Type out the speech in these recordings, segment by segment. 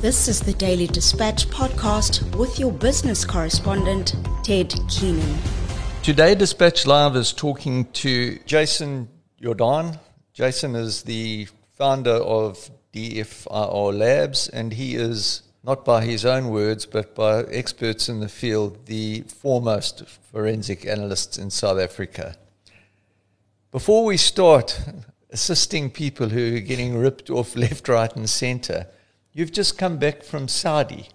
This is the Daily Dispatch podcast with your business correspondent, Ted Keenan. Today, Dispatch Live is talking to Jason Jordan. Jason is the founder of DFIR Labs, and he is, not by his own words, but by experts in the field, the foremost forensic analysts in South Africa. Before we start assisting people who are getting ripped off left, right, and center, you've just come back from Saudi.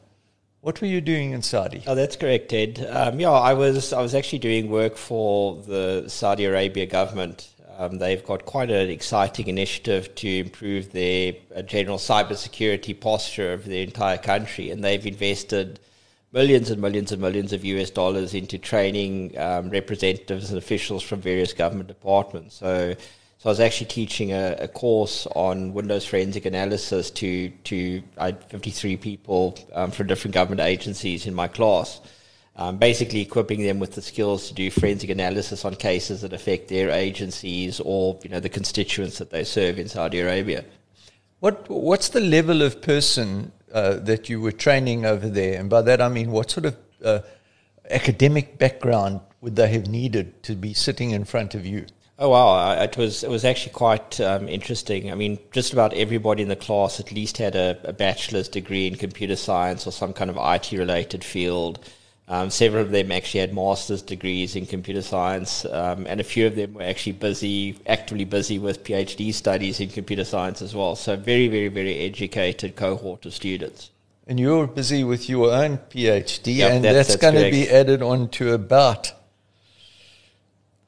What were you doing in Saudi? Oh, that's correct, Ted. Um, yeah, I was I was actually doing work for the Saudi Arabia government. Um, they've got quite an exciting initiative to improve their uh, general cybersecurity posture of the entire country, and they've invested millions and millions and millions of US dollars into training um, representatives and officials from various government departments. So so I was actually teaching a, a course on Windows forensic analysis to to uh, 53 people um, from different government agencies in my class. Um, basically equipping them with the skills to do forensic analysis on cases that affect their agencies or you know the constituents that they serve in Saudi Arabia. What what's the level of person uh, that you were training over there, and by that I mean what sort of uh, academic background would they have needed to be sitting in front of you? Oh wow! It was it was actually quite um, interesting. I mean, just about everybody in the class at least had a, a bachelor's degree in computer science or some kind of IT related field. Um, several of them actually had master's degrees in computer science, um, and a few of them were actually busy, actively busy with PhD studies in computer science as well. So, very, very, very educated cohort of students. And you're busy with your own PhD, yep, and that's, that's, that's going to be added on to about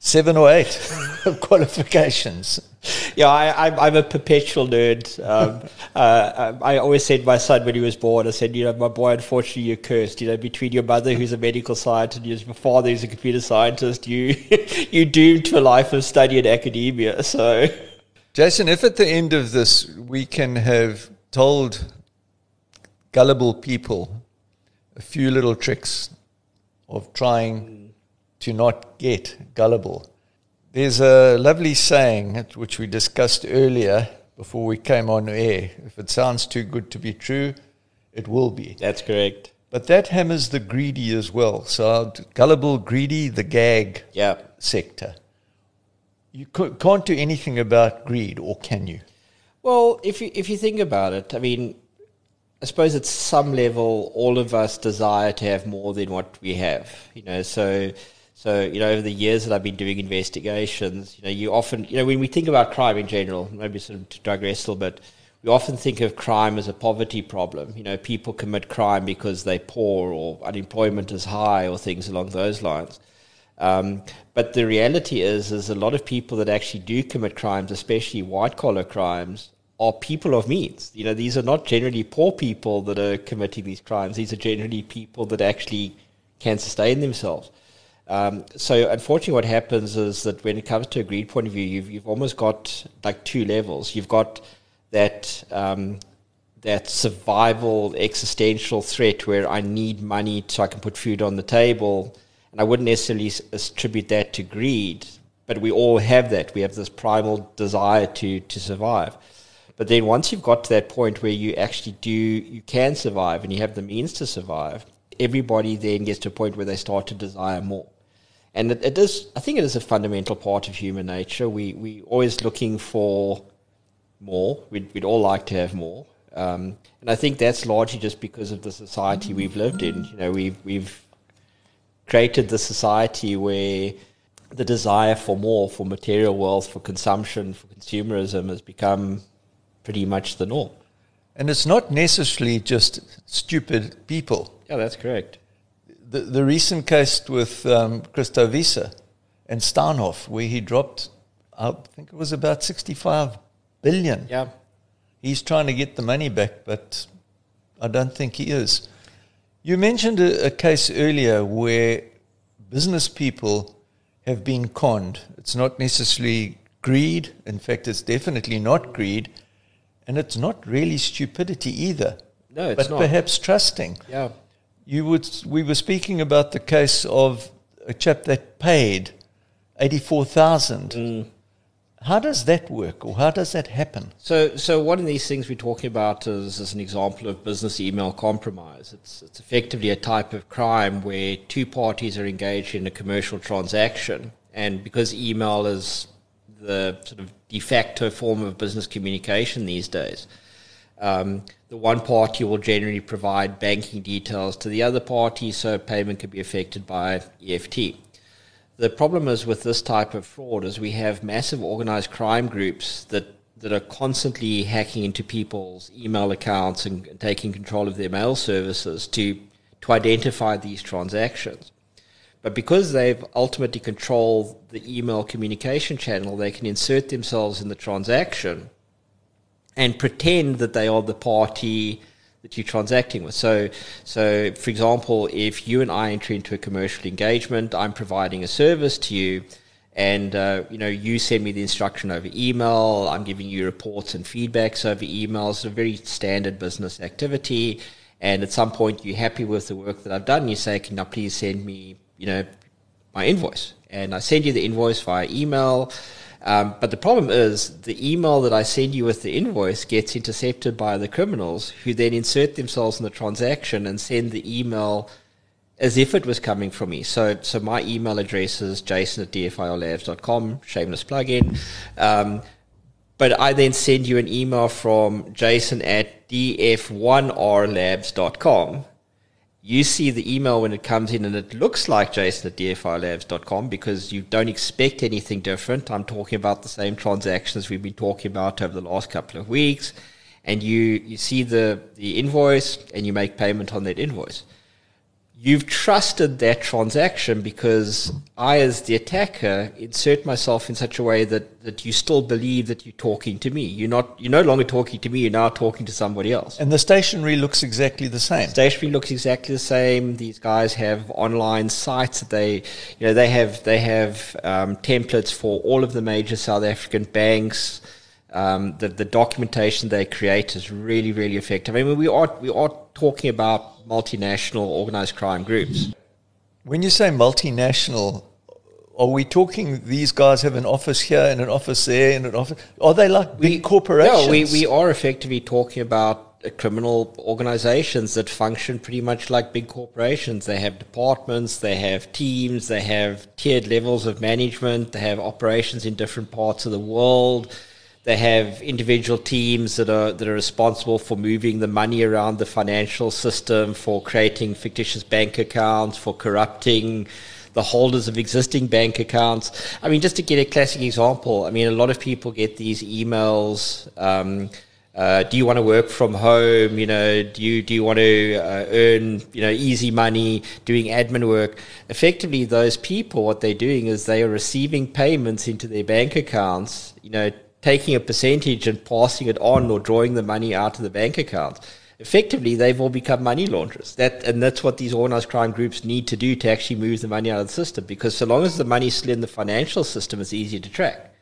seven or eight qualifications. Yeah, I, am a perpetual nerd. Um, uh, I always said my son when he was born, I said, you know, my boy, unfortunately, you're cursed. You know, between your mother, who's a medical scientist, and your father, who's a computer scientist, you you doomed to a life of study in academia. So, Jason, if at the end of this we can have told gullible people a few little tricks of trying to not get gullible. There's a lovely saying which we discussed earlier before we came on air. If it sounds too good to be true, it will be. That's correct. But that hammers the greedy as well. So gullible, greedy, the gag sector. You can't do anything about greed, or can you? Well, if you if you think about it, I mean, I suppose at some level, all of us desire to have more than what we have. You know, so so, you know, over the years that I've been doing investigations, you know, you often, you know, when we think about crime in general, maybe sort of to digress a little bit, we often think of crime as a poverty problem. You know, people commit crime because they're poor or unemployment is high or things along those lines. Um, but the reality is, is a lot of people that actually do commit crimes, especially white collar crimes, are people of means. You know, these are not generally poor people that are committing these crimes. These are generally people that actually can sustain themselves. Um, so unfortunately, what happens is that when it comes to a greed point of view, you've you've almost got like two levels. You've got that um, that survival existential threat where I need money so I can put food on the table, and I wouldn't necessarily attribute that to greed, but we all have that. We have this primal desire to to survive. But then once you've got to that point where you actually do you can survive and you have the means to survive, everybody then gets to a point where they start to desire more and it, it is I think it is a fundamental part of human nature. We we always looking for more. We'd we'd all like to have more, um, and I think that's largely just because of the society we've lived in. You know, we've we've created the society where the desire for more, for material wealth, for consumption, for consumerism has become pretty much the norm. And it's not necessarily just stupid people. Yeah, that's correct the, the recent case with um, Christo Wiese and Steinhoff, where he dropped, I think it was about 65 billion. Yeah. He's trying to get the money back, but I don't think he is. You mentioned a, a case earlier where business people have been conned. It's not necessarily greed. In fact, it's definitely not greed. And it's not really stupidity either. No, it's but not. perhaps trusting. Yeah you would, we were speaking about the case of a chap that paid 84,000 mm. How does that work, or how does that happen? So, so one of these things we're talking about is, is an example of business email compromise. It's, it's effectively a type of crime where two parties are engaged in a commercial transaction, and because email is the sort of de facto form of business communication these days, um, the one party will generally provide banking details to the other party, so payment can be affected by EFT. The problem is with this type of fraud is we have massive organized crime groups that, that are constantly hacking into people's email accounts and, and taking control of their mail services to, to identify these transactions. But because they've ultimately controlled the email communication channel, they can insert themselves in the transaction and pretend that they are the party that you're transacting with. So, so for example, if you and I enter into a commercial engagement, I'm providing a service to you, and uh, you know you send me the instruction over email. I'm giving you reports and feedbacks over email. It's a very standard business activity. And at some point, you're happy with the work that I've done. You say, "Can you please send me, you know, my invoice?" And I send you the invoice via email. Um, but the problem is the email that I send you with the invoice gets intercepted by the criminals who then insert themselves in the transaction and send the email as if it was coming from me. So, so my email address is jason at dfirlabs.com, shameless plug-in. Um, but I then send you an email from jason at df1rlabs.com you see the email when it comes in and it looks like jason at dfirlabs.com because you don't expect anything different. I'm talking about the same transactions we've been talking about over the last couple of weeks. And you, you see the, the invoice and you make payment on that invoice you've trusted that transaction because I, as the attacker, insert myself in such a way that, that you still believe that you're talking to me. You're not. You're no longer talking to me. You're now talking to somebody else. And the stationery looks exactly the same. Stationery looks exactly the same. These guys have online sites that they, you know, they have they have um, templates for all of the major South African banks. Um, the, the documentation they create is really, really effective. I mean, we are we are talking about multinational organized crime groups. When you say multinational, are we talking these guys have an office here and an office there and an office? Are they like big we, corporations? No, we, we are effectively talking about criminal organizations that function pretty much like big corporations. They have departments, they have teams, they have tiered levels of management, they have operations in different parts of the world they have individual teams that are that are responsible for moving the money around the financial system, for creating fictitious bank accounts, for corrupting the holders of existing bank accounts. I mean, just to get a classic example, I mean, a lot of people get these emails. Um, uh, do you want to work from home? You know, do you do you want to uh, earn you know easy money doing admin work? Effectively, those people, what they're doing is they are receiving payments into their bank accounts. You know, taking a percentage and passing it on or drawing the money out of the bank account. Effectively, they've all become money launderers. That and that's what these organized crime groups need to do to actually move the money out of the system. Because so long as the money's still in the financial system, it's easier to track.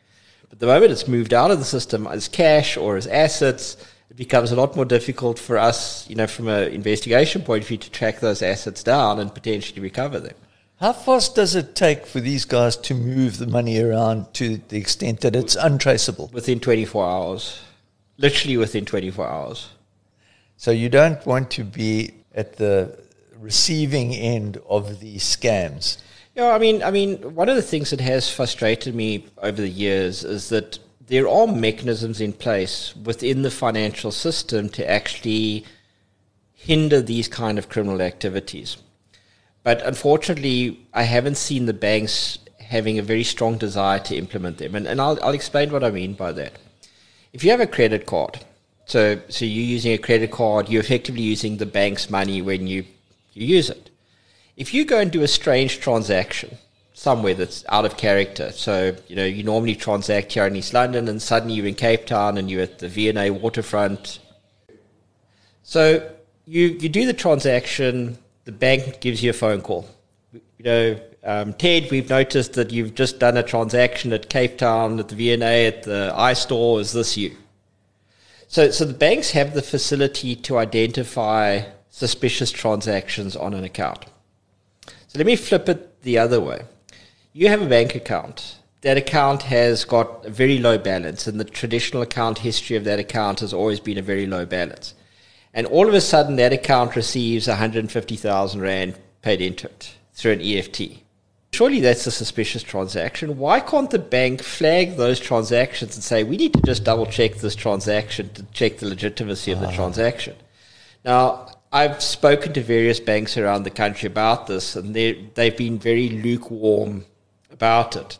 But the moment it's moved out of the system as cash or as assets, it becomes a lot more difficult for us, you know, from an investigation point of view, to track those assets down and potentially recover them. How fast does it take for these guys to move the money around to the extent that it's untraceable? Within 24 hours. Literally within 24 hours. So you don't want to be at the receiving end of these scams. Yeah, I mean, I mean, one of the things that has frustrated me over the years is that there are mechanisms in place within the financial system to actually hinder these kind of criminal activities. But unfortunately, I haven't seen the banks having a very strong desire to implement them. And, and I'll, I'll explain what I mean by that. If you have a credit card, so, so you're using a credit card, you're effectively using the bank's money when you, you use it. If you go and do a strange transaction somewhere that's out of character, so you know you normally transact here in East London, and suddenly you're in Cape Town and you're at the V&A waterfront. So you you do the transaction the bank gives you a phone call. You know, um, Ted, we've noticed that you've just done a transaction at Cape Town at the V&A at the iStore. Is this you? So, so the banks have the facility to identify suspicious transactions on an account. So let me flip it the other way. You have a bank account that account has got a very low balance, and the traditional account history of that account has always been a very low balance. And all of a sudden, that account receives 150,000 Rand paid into it through an EFT. Surely that's a suspicious transaction. Why can't the bank flag those transactions and say, we need to just double check this transaction to check the legitimacy of the ah. transaction? Now, I've spoken to various banks around the country about this, and they've been very lukewarm about it.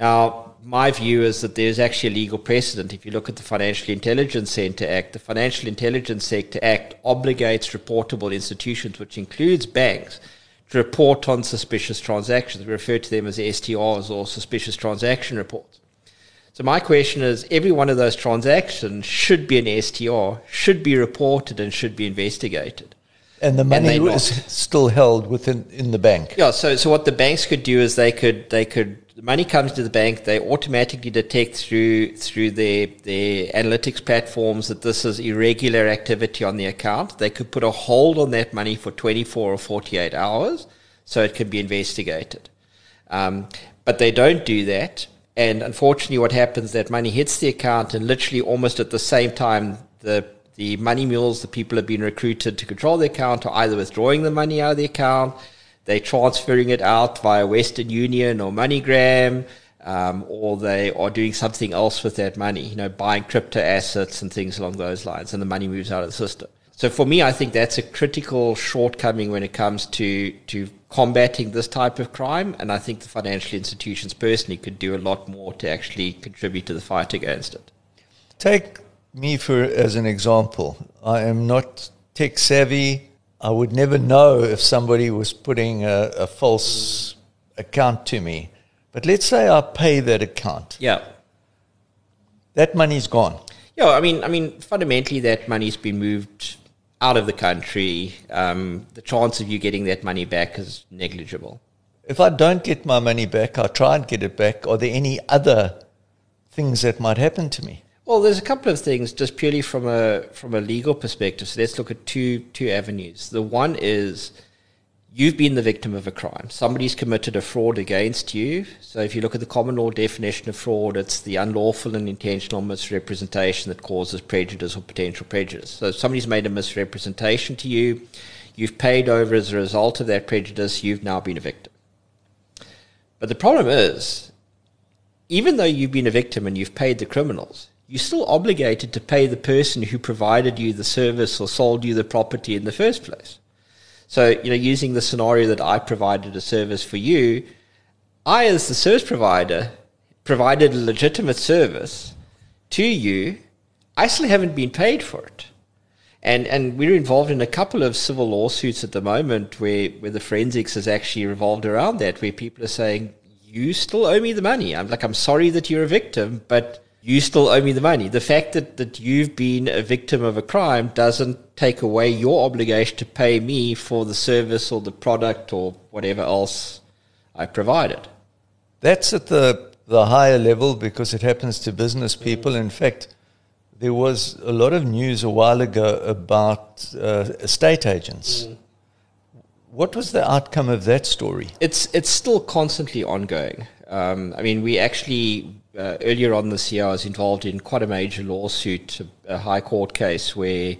Now, my view is that there's actually a legal precedent. If you look at the Financial Intelligence Centre Act, the Financial Intelligence Centre Act obligates reportable institutions, which includes banks, to report on suspicious transactions. We refer to them as STRs or suspicious transaction reports. So my question is, every one of those transactions should be an STR, should be reported, and should be investigated. And the money and is still held within in the bank. Yeah. So, so what the banks could do is they could they could the money comes to the bank, they automatically detect through through their their analytics platforms that this is irregular activity on the account. They could put a hold on that money for 24 or 48 hours, so it can be investigated. Um, but they don't do that, and unfortunately, what happens that money hits the account, and literally almost at the same time, the the money mules, the people have been recruited to control the account, are either withdrawing the money out of the account they're transferring it out via Western Union or MoneyGram, um, or they are doing something else with that money, you know, buying crypto assets and things along those lines, and the money moves out of the system. So for me, I think that's a critical shortcoming when it comes to, to combating this type of crime, and I think the financial institutions personally could do a lot more to actually contribute to the fight against it. Take me for as an example. I am not tech savvy. I would never know if somebody was putting a, a false account to me. But let's say I pay that account. Yeah. That money's gone. Yeah, I mean, I mean, fundamentally, that money's been moved out of the country. Um, the chance of you getting that money back is negligible. If I don't get my money back, I try and get it back. Are there any other things that might happen to me? Well, there's a couple of things just purely from a from a legal perspective. So let's look at two two avenues. The one is you've been the victim of a crime. Somebody's committed a fraud against you. So if you look at the common law definition of fraud, it's the unlawful and intentional misrepresentation that causes prejudice or potential prejudice. So somebody's made a misrepresentation to you, you've paid over as a result of that prejudice, you've now been a victim. But the problem is, even though you've been a victim and you've paid the criminals, you're still obligated to pay the person who provided you the service or sold you the property in the first place. So, you know, using the scenario that I provided a service for you, I, as the service provider, provided a legitimate service to you. I still haven't been paid for it. And, and we're involved in a couple of civil lawsuits at the moment where, where the forensics has actually revolved around that, where people are saying, You still owe me the money. I'm like, I'm sorry that you're a victim, but you still owe me the money. The fact that, that you've been a victim of a crime doesn't take away your obligation to pay me for the service or the product or whatever else I provided. That's at the, the higher level because it happens to business people. In fact, there was a lot of news a while ago about uh, estate agents. Mm. What was the outcome of that story? It's it's still constantly ongoing. Um, I mean, we actually uh, earlier on this year, I was involved in quite a major lawsuit, a, high court case where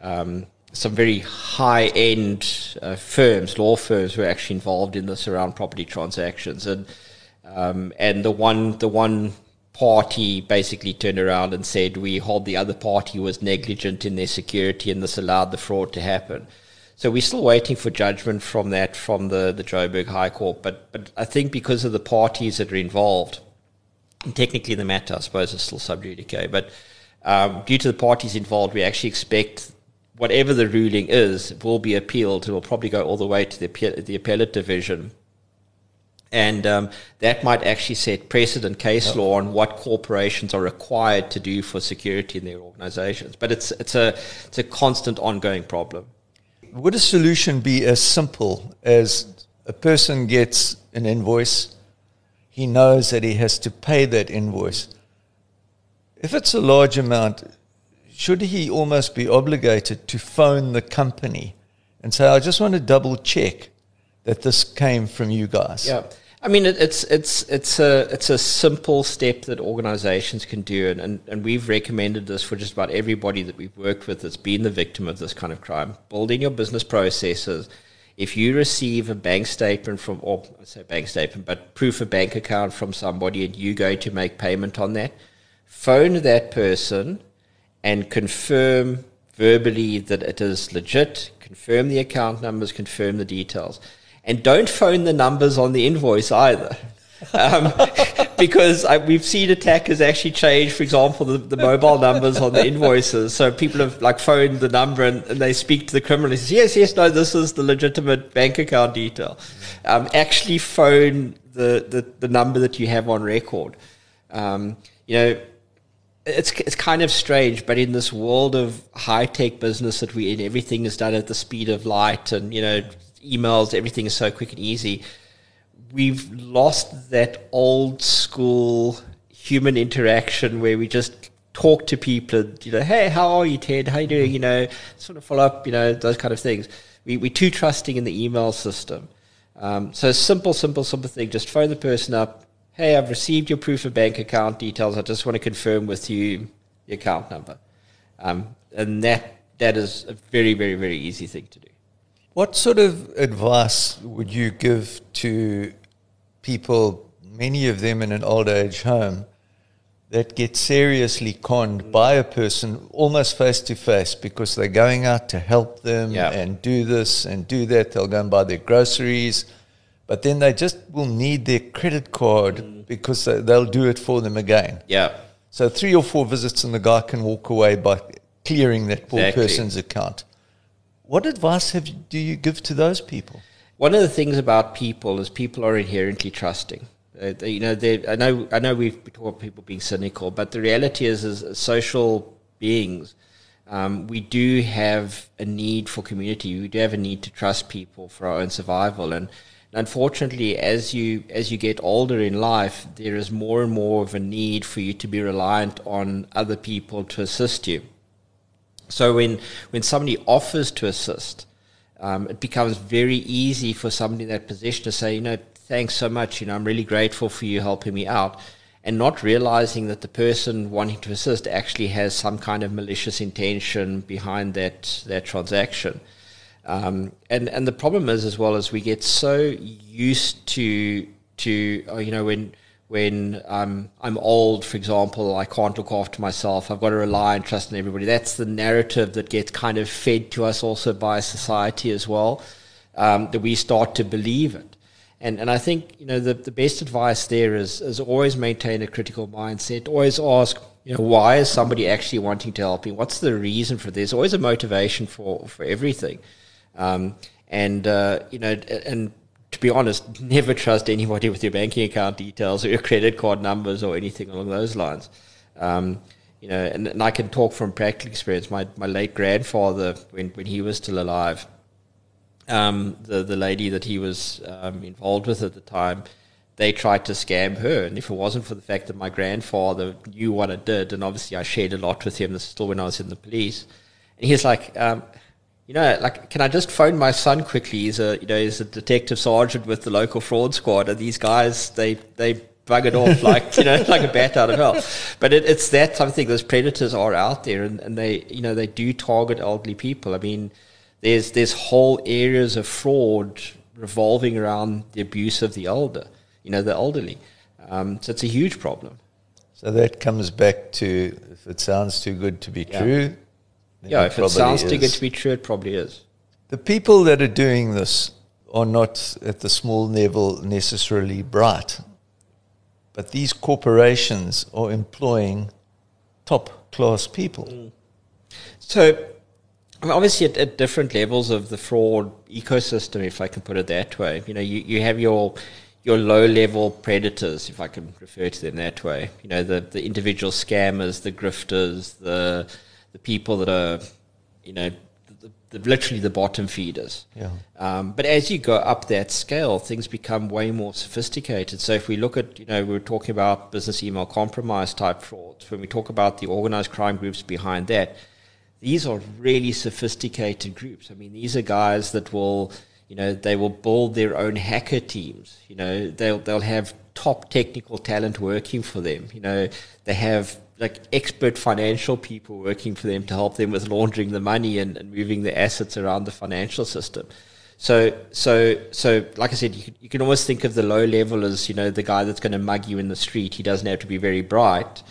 um, some very high end uh, firms, law firms, were actually involved in this around property transactions, and um, and the one the one party basically turned around and said we hold the other party was negligent in their security, and this allowed the fraud to happen. So we're still waiting for judgment from that from the the Joburg High Court, but but I think because of the parties that are involved technically the matter, I suppose, is still sub judice. But um, due to the parties involved, we actually expect whatever the ruling is will be appealed. It will probably go all the way to the, the appellate division. And um, that might actually set precedent case law on what corporations are required to do for security in their organizations. But it's, it's, a, it's a constant ongoing problem. Would a solution be as simple as a person gets an invoice he knows that he has to pay that invoice. If it's a large amount, should he almost be obligated to phone the company and say, I just want to double check that this came from you guys? Yeah. I mean, it, it's it's it's a it's a simple step that organisations can do, and, and, and we've recommended this for just about everybody that we've worked with that's been the victim of this kind of crime. Building your business processes. If you receive a bank statement from, or I say bank statement, but proof of bank account from somebody, and you go to make payment on that, phone that person and confirm verbally that it is legit. Confirm the account numbers. Confirm the details and don't phone the numbers on the invoice either. Um, because I, we've seen attackers actually change, for example, the, the, mobile numbers on the invoices. So people have like phoned the number and, and they speak to the criminal and says, yes, yes, no, this is the legitimate bank account detail. Um, actually phone the, the, the, number that you have on record. Um, you know, it's it's kind of strange, but in this world of high tech business that we in, everything is done at the speed of light, and you know emails, everything is so quick and easy. We've lost that old school human interaction where we just talk to people, you know, hey, how are you, Ted? How you doing? You know, sort of follow up, you know, those kind of things. We, we're too trusting in the email system. Um, so simple, simple, simple thing. Just phone the person up. Hey, I've received your proof of bank account details. I just want to confirm with you the account number. Um, and that that is a very, very, very easy thing to do. What sort of advice would you give to people, many of them in an old age home, that get seriously conned by a person almost face to face because they're going out to help them yeah. and do this and do that? They'll go and buy their groceries, but then they just will need their credit card mm. because they'll do it for them again. Yeah. So three or four visits and the guy can walk away by clearing that poor exactly. person's account. What advice have do you give to those people? One of the things about people is people are inherently trusting. Uh, they, you know, I know, I know we've talked about people being cynical, but the reality is, as social beings, um, we do have a need for community. We do have a need to trust people for our own survival, and unfortunately, as you as you get older in life, there is more and more of a need for you to be reliant on other people to assist you. So when when somebody offers to assist, um, it becomes very easy for somebody in that position to say, you know, thanks so much. You know, I'm really grateful for you helping me out, and not realizing that the person wanting to assist actually has some kind of malicious intention behind that that transaction. Um, and and the problem is as well as we get so used to to uh, you know when when um, I'm old, for example, I can't look after myself. I've got to rely and trust in everybody. That's the narrative that gets kind of fed to us also by society as well, um, that we start to believe it. And, and I think, you know, the, the best advice there is, is always maintain a critical mindset. Always ask, you know, why is somebody actually wanting to help me? What's the reason for this? Always a motivation for, for everything. Um, and, uh, you know, and to be honest, never trust anybody with your banking account details or your credit card numbers or anything along those lines. Um, you know, and, and, I can talk from practical experience. My my late grandfather, when when he was still alive, um, the the lady that he was um, involved with at the time, they tried to scam her. And if it wasn't for the fact that my grandfather knew what I did, and obviously I shared a lot with him, this is still when I was in the police, and he's like, um, you know, like, can I just phone my son quickly? He's a, you know, he's a detective sergeant with the local fraud squad, and these guys, they, they bug it off like, you know, like a bat out of hell. But it, it's that something. Those predators are out there, and, and they, you know, they do target elderly people. I mean, there's there's whole areas of fraud revolving around the abuse of the elder, you know, the elderly. Um, so it's a huge problem. So that comes back to if it sounds too good to be yeah. true yeah, if it sounds is. too good to be true, it probably is. The people that are doing this are not at the small level necessarily bright, but these corporations are employing top class people. Mm. So, I mean, obviously, at, at, different levels of the fraud ecosystem, if I can put it that way, you know, you, you have your your low level predators, if I can refer to them that way. You know, the, the individual scammers, the grifters, the the people that are, you know, the, the, literally the bottom feeders. Yeah. Um, but as you go up that scale, things become way more sophisticated. So if we look at, you know, we are talking about business email compromise type frauds. When we talk about the organized crime groups behind that, these are really sophisticated groups. I mean, these are guys that will, You know, they will build their own hacker teams. You know, they'll they'll have top technical talent working for them. You know, they have like expert financial people working for them to help them with laundering the money and, and moving the assets around the financial system. So, so, so, like I said, you you can almost think of the low level as you know the guy that's going to mug you in the street. He doesn't have to be very bright,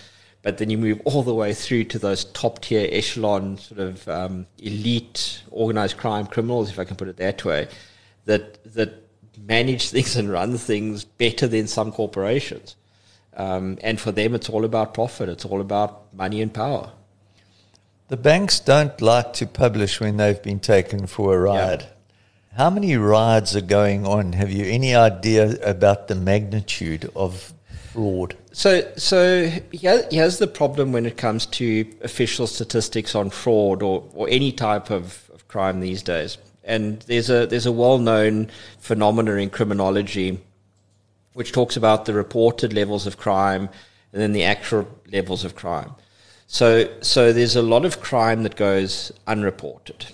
but then you move all the way through to those top tier echelon sort of um, elite organized crime criminals, if I can put it that way, that that manage things and run things better than some corporations. Um, and for them, it's all about profit. It's all about money and power. The banks don't like to publish when they've been taken for a ride. Yeah. How many rides are going on? Have you any idea about the magnitude of fraud? So, so here's the problem when it comes to official statistics on fraud or, or any type of, of crime these days. And there's a there's a well known phenomenon in criminology which talks about the reported levels of crime and then the actual levels of crime. So, so there's a lot of crime that goes unreported.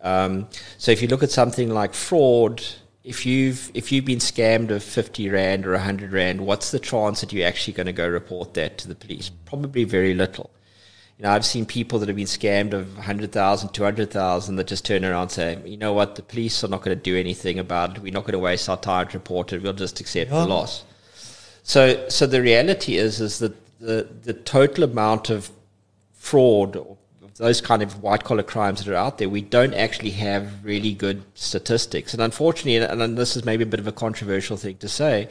Um, so if you look at something like fraud, if you've if you've been scammed of fifty rand or hundred rand, what's the chance that you're actually going to go report that to the police? Probably very little. You know, I've seen people that have been scammed of 100,000, 200,000 that just turn around and say, you know what, the police are not going to do anything about it. We're not going to waste our time to report it. We'll just accept the loss. So, so the reality is, is that the, the total amount of fraud or those kind of white collar crimes that are out there, we don't actually have really good statistics. And unfortunately, and this is maybe a bit of a controversial thing to say,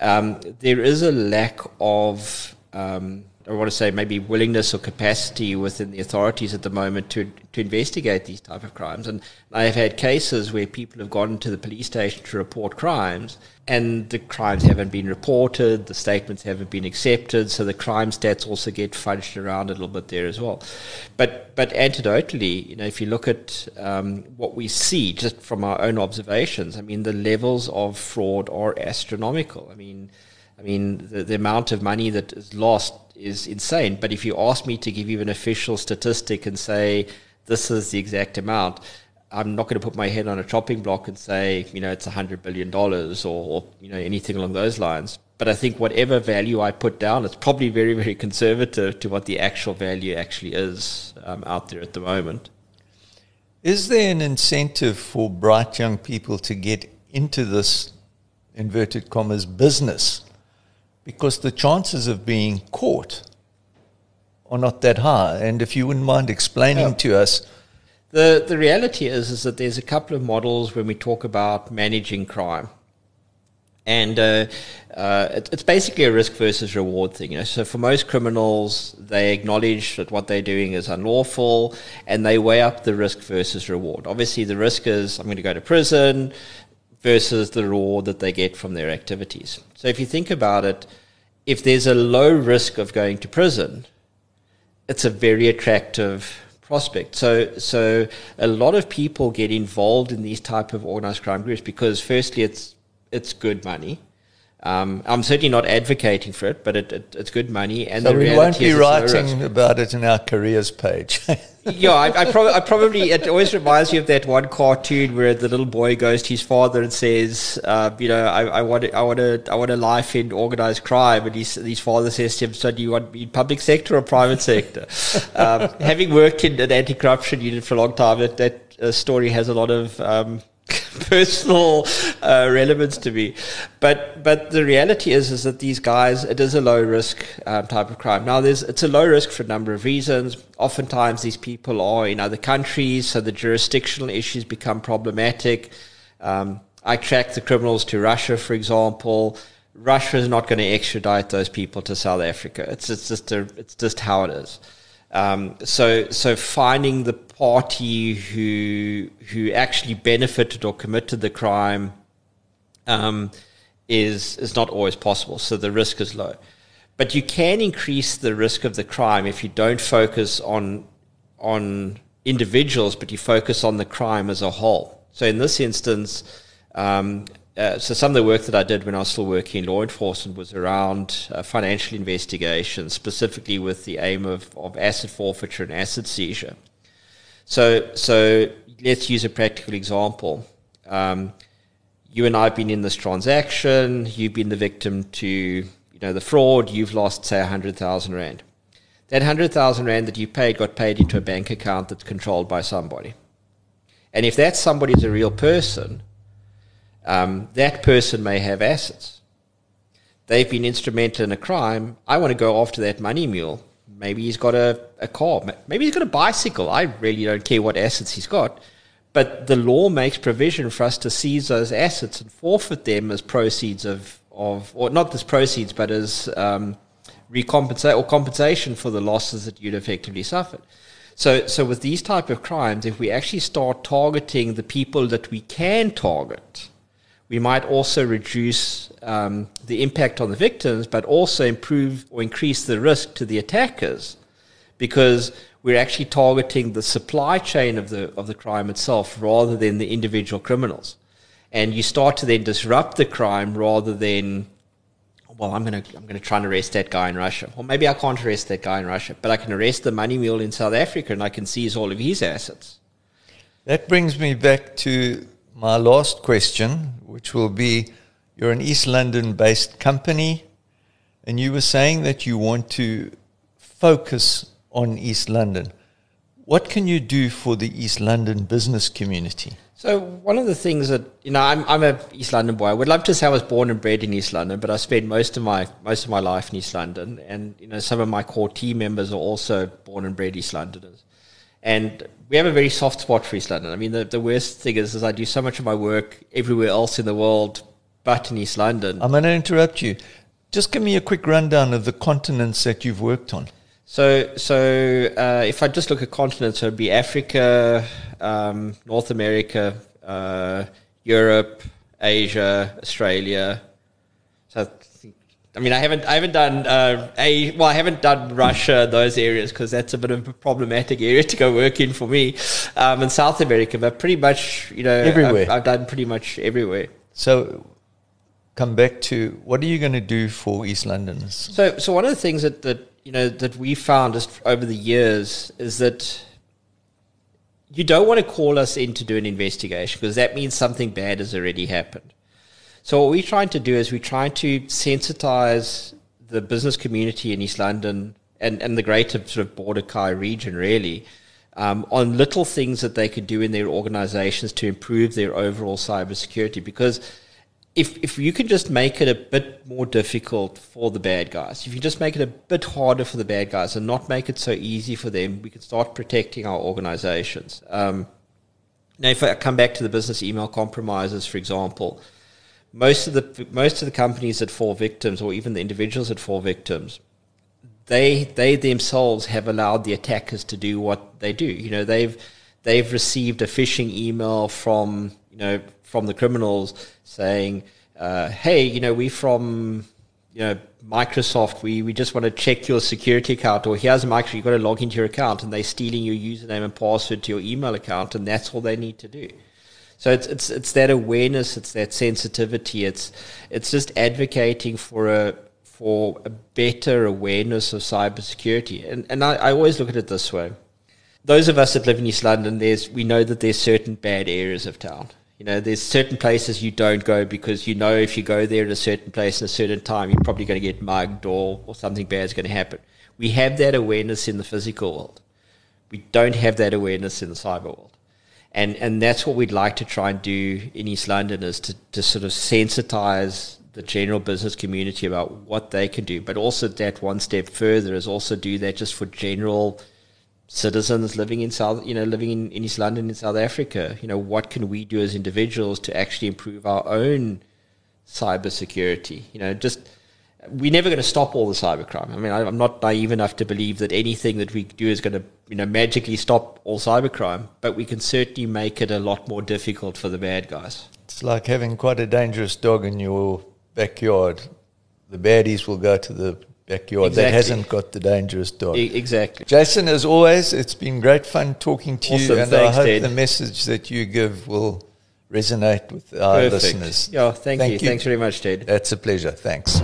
um, there is a lack of um, I want to say maybe willingness or capacity within the authorities at the moment to to investigate these type of crimes. And I have had cases where people have gone to the police station to report crimes, and the crimes haven't been reported, the statements haven't been accepted, so the crime stats also get fudged around a little bit there as well. But but anecdotally, you know, if you look at um, what we see just from our own observations, I mean, the levels of fraud are astronomical. I mean. I mean, the, the amount of money that is lost is insane. But if you ask me to give you an official statistic and say this is the exact amount, I'm not going to put my head on a chopping block and say, you know, it's $100 billion or, or, you know, anything along those lines. But I think whatever value I put down, it's probably very, very conservative to what the actual value actually is um, out there at the moment. Is there an incentive for bright young people to get into this inverted commas business? Because the chances of being caught are not that high. And if you wouldn't mind explaining to us. The, the reality is, is that there's a couple of models when we talk about managing crime. And uh, uh, it, it's basically a risk versus reward thing. You know? So for most criminals, they acknowledge that what they're doing is unlawful, and they weigh up the risk versus reward. Obviously, the risk is I'm going to go to prison versus the reward that they get from their activities. So if you think about it, if there's a low risk of going to prison, it's a very attractive prospect. So so a lot of people get involved in these type of organized crime groups because firstly it's it's good money. Um, I'm certainly not advocating for it, but it, it, it's good money. And so we won't be writing about it in our careers page. yeah, I, I, prob- I, probably it always reminds me of that one cartoon where the little boy goes to his father and says, uh, "You know, I, I want I want a I want a life in organized crime," and his his father says to him, "So do you want in public sector or private sector?" um, having worked in an anti-corruption unit for a long time, that that uh, story has a lot of um, personal uh, relevance to me. But but the reality is is that these guys, it is a low risk um, type of crime. Now, there's it's a low risk for a number of reasons. Oftentimes, these people are in other countries, so the jurisdictional issues become problematic. Um, I track the criminals to Russia, for example. Russia is not going to extradite those people to South Africa. It's it's just a, it's just how it is. Um, so so finding the party who who actually benefited or committed the crime um, is is not always possible. So the risk is low, but you can increase the risk of the crime if you don't focus on on individuals, but you focus on the crime as a whole. So in this instance. Um, uh, so some of the work that I did when I was still working in law enforcement was around uh, financial investigations, specifically with the aim of, of asset forfeiture and asset seizure. So, so let's use a practical example. um, you and I have been in this transaction. You've been the victim to you know the fraud. You've lost say hundred thousand rand. That hundred thousand rand that you paid got paid into a bank account that's controlled by somebody. And if that somebody is a real person, um, that person may have assets. They've been instrumental in a crime. I want to go after that money mule. Maybe he's got a, a car. Maybe he's got a bicycle. I really don't care what assets he's got. But the law makes provision for us to seize those assets and forfeit them as proceeds of, of or not as proceeds, but as um, recompensate or compensation for the losses that you'd effectively suffered. So, so with these type of crimes, if we actually start targeting the people that we can target, we might also reduce um, the impact on the victims, but also improve or increase the risk to the attackers, because we're actually targeting the supply chain of the of the crime itself rather than the individual criminals. And you start to then disrupt the crime rather than well, I'm gonna I'm gonna try and arrest that guy in Russia. Or maybe I can't arrest that guy in Russia, but I can arrest the money mule in South Africa and I can seize all of his assets. That brings me back to my last question, which will be you're an East London based company, and you were saying that you want to focus on East London. What can you do for the East London business community? So one of the things that you know, I'm I'm a East London boy. I would love to say I was born and bred in East London, but I spent most of my most of my life in East London, and you know, some of my core team members are also born and bred East Londoners, and we have a very soft spot for East London. I mean, the, the worst thing is, is I do so much of my work everywhere else in the world, but in East London. I'm going to interrupt you. Just give me a quick rundown of the continents that you've worked on. So, so uh, if I just look at continents, it would be Africa, um, North America, uh, Europe, Asia, Australia. So, I mean, I haven't, I haven't done uh, a well, I haven't done Russia, those areas, because that's a bit of a problematic area to go work in for me. Um, in South America, but pretty much, you know, everywhere. I've, I've done pretty much everywhere. So, come back to what are you going to do for East Londoners? So, so one of the things that that you know that we found just over the years is that you don't want to call us in to do an investigation because that means something bad has already happened. So what we're trying to do is we're trying to sensitize the business community in East London and, and the greater sort of Border Kei region really um, on little things that they could do in their organizations to improve their overall cybersecurity because if if you can just make it a bit more difficult for the bad guys, if you just make it a bit harder for the bad guys and not make it so easy for them, we can start protecting our organizations. Um, now, if I come back to the business email compromises, for example, most of the most of the companies that fall victims, or even the individuals that fall victims, they they themselves have allowed the attackers to do what they do. You know, they've they've received a phishing email from you know from the criminals saying, uh, "Hey, you know, we from you know Microsoft. We we just want to check your security account, or here's Microsoft. You've got to log into your account, and they're stealing your username and password to your email account, and that's all they need to do." So it's it's it's that awareness, it's that sensitivity, it's it's just advocating for a for a better awareness of cybersecurity. And and I, I always look at it this way. Those of us that live in East London, there's we know that there's certain bad areas of town. You know, there's certain places you don't go because you know if you go there at a certain place at a certain time, you're probably going to get mugged or, or something bad is going to happen. We have that awareness in the physical world. We don't have that awareness in the cyber world. And, and that's what we'd like to try and do in East London is to, to sort of sensitize the general business community about what they can do, but also that one step further is also do that just for general citizens living in South, you know, living in, in East London in South Africa. You know, what can we do as individuals to actually improve our own cybersecurity? You know, just we're never going to stop all the cybercrime. I mean, I, am not naive enough to believe that anything that we do is going to, you know, magically stop all cybercrime, but we can certainly make it a lot more difficult for the bad guys. It's like having quite a dangerous dog in your backyard. The baddies will go to the backyard exactly. that hasn't got the dangerous dog. E- exactly. Jason, as always, it's been great fun talking to awesome. you, and Thanks, I hope Ted. the message that you give will resonate with our Perfect. listeners. Yeah, thank, Thank you. you. Thanks very much, Ted. That's a pleasure. Thanks.